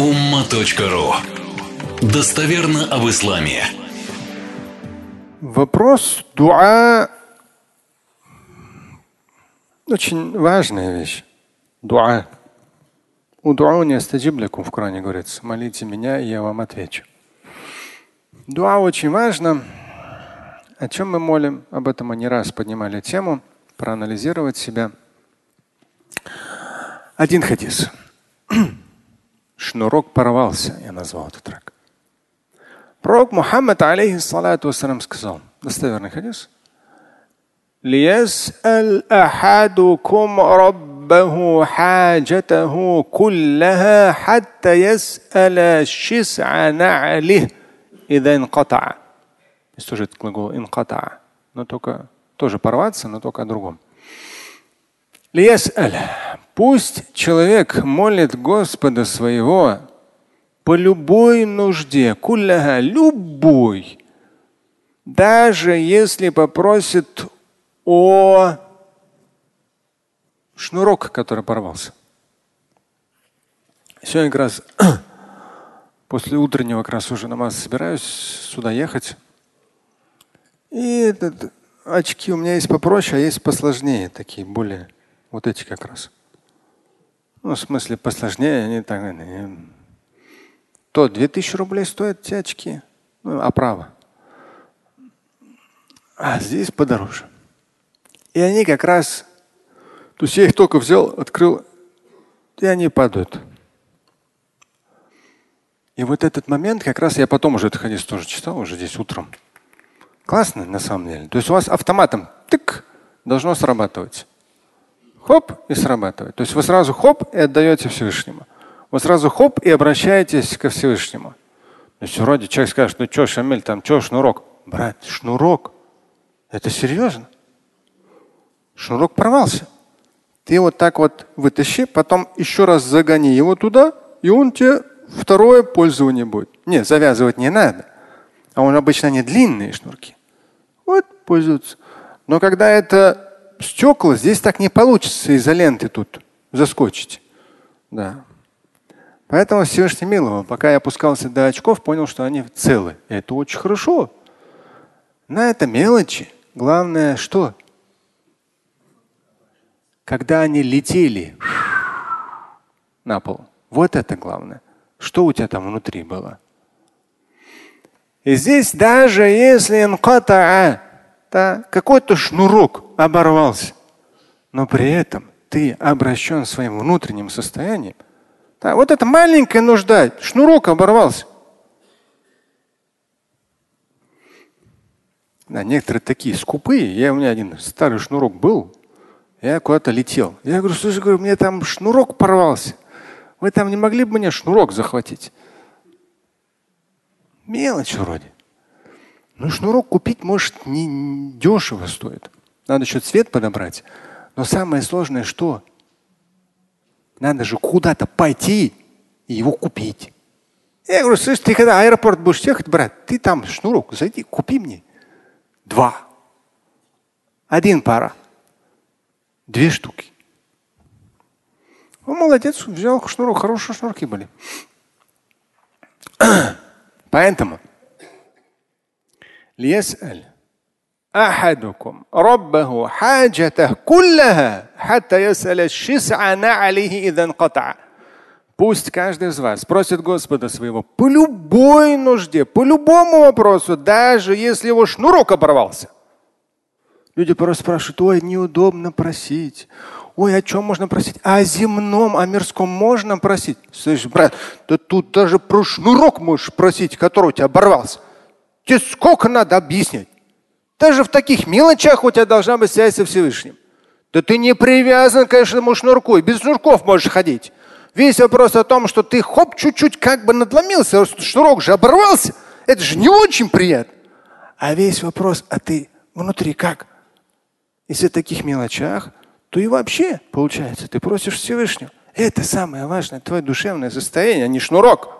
umma.ru Достоверно об исламе. Вопрос дуа очень важная вещь. Дуа. У дуа не астаджиблякум в Коране говорится. Молите меня, и я вам отвечу. Дуа очень важно. О чем мы молим? Об этом мы не раз поднимали тему. Проанализировать себя. Один хадис. Шнурок порвался, я назвал этот трек. Пророк Мухаммад, алейхиссалату вассалам, сказал, достоверный хадис, ليسأل أحدكم ربه حاجته كلها حتى يسأل شسع نعله إذا انقطع. Здесь тоже этот глагол инката, но только тоже порваться, но только о другом. Пусть человек молит Господа своего по любой нужде, кулляга, любой, даже если попросит о шнурок, который порвался. Сегодня как раз после утреннего как раз уже намаз собираюсь сюда ехать. И этот, очки у меня есть попроще, а есть посложнее, такие более, вот эти как раз. Ну, в смысле посложнее, они так. То 2000 рублей стоят те очки, ну, оправа. А здесь подороже. И они как раз, то есть я их только взял, открыл, и они падают. И вот этот момент, как раз я потом уже этот хадис тоже читал, уже здесь утром. Классно на самом деле. То есть у вас автоматом тык должно срабатывать. Хоп и срабатывает. То есть вы сразу хоп и отдаете Всевышнему. Вы сразу хоп и обращаетесь ко Всевышнему. То есть вроде человек скажет, ну что, Шамиль, там что, шнурок? Брат, шнурок. Это серьезно? Шнурок порвался. Ты вот так вот вытащи, потом еще раз загони его туда, и он тебе второе пользование будет. Нет, завязывать не надо. А он обычно не длинные шнурки. Вот пользуются. Но когда это стекла, здесь так не получится изоленты тут заскочить. Да. Поэтому Всевышний миловал. Пока я опускался до очков, понял, что они целы. Это очень хорошо. На это мелочи. Главное что? когда они летели на пол. Вот это главное. Что у тебя там внутри было? И здесь даже если инката, да, какой-то шнурок оборвался, но при этом ты обращен своим внутренним состоянием. Да, вот эта маленькая нужда, шнурок оборвался. Да, некоторые такие скупые. Я у меня один старый шнурок был, я куда-то летел. Я говорю, слушай, говорю, мне там шнурок порвался. Вы там не могли бы мне шнурок захватить? Мелочь вроде. Ну, шнурок купить, может, не дешево стоит. Надо еще цвет подобрать. Но самое сложное что? Надо же куда-то пойти и его купить. Я говорю, слышь, ты когда аэропорт будешь ехать, брат, ты там шнурок, зайди, купи мне. Два. Один пара. Две штуки. Он молодец, взял шнурок, хорошие шнурки были. Поэтому ليسأل أحدكم ربه حاجته كلها حتى يسأل الشسع نعله إذا انقطع. Пусть каждый из вас просит Господа своего по любой нужде, по любому вопросу, даже если его шнурок оборвался. Люди просто спрашивают, ой, неудобно просить. Ой, о чем можно просить? О земном, о мирском можно просить? Слышь, брат, да тут даже про шнурок можешь просить, который у тебя оборвался. Тебе сколько надо объяснять? Даже в таких мелочах у тебя должна быть связь со Всевышним. Да ты не привязан к этому шнурку, и без шнурков можешь ходить. Весь вопрос о том, что ты хоп, чуть-чуть как бы надломился, шнурок же оборвался. Это же не очень приятно. А весь вопрос, а ты внутри как? Если в таких мелочах, то и вообще, получается, ты просишь Всевышнего. Это самое важное, твое душевное состояние, а не шнурок.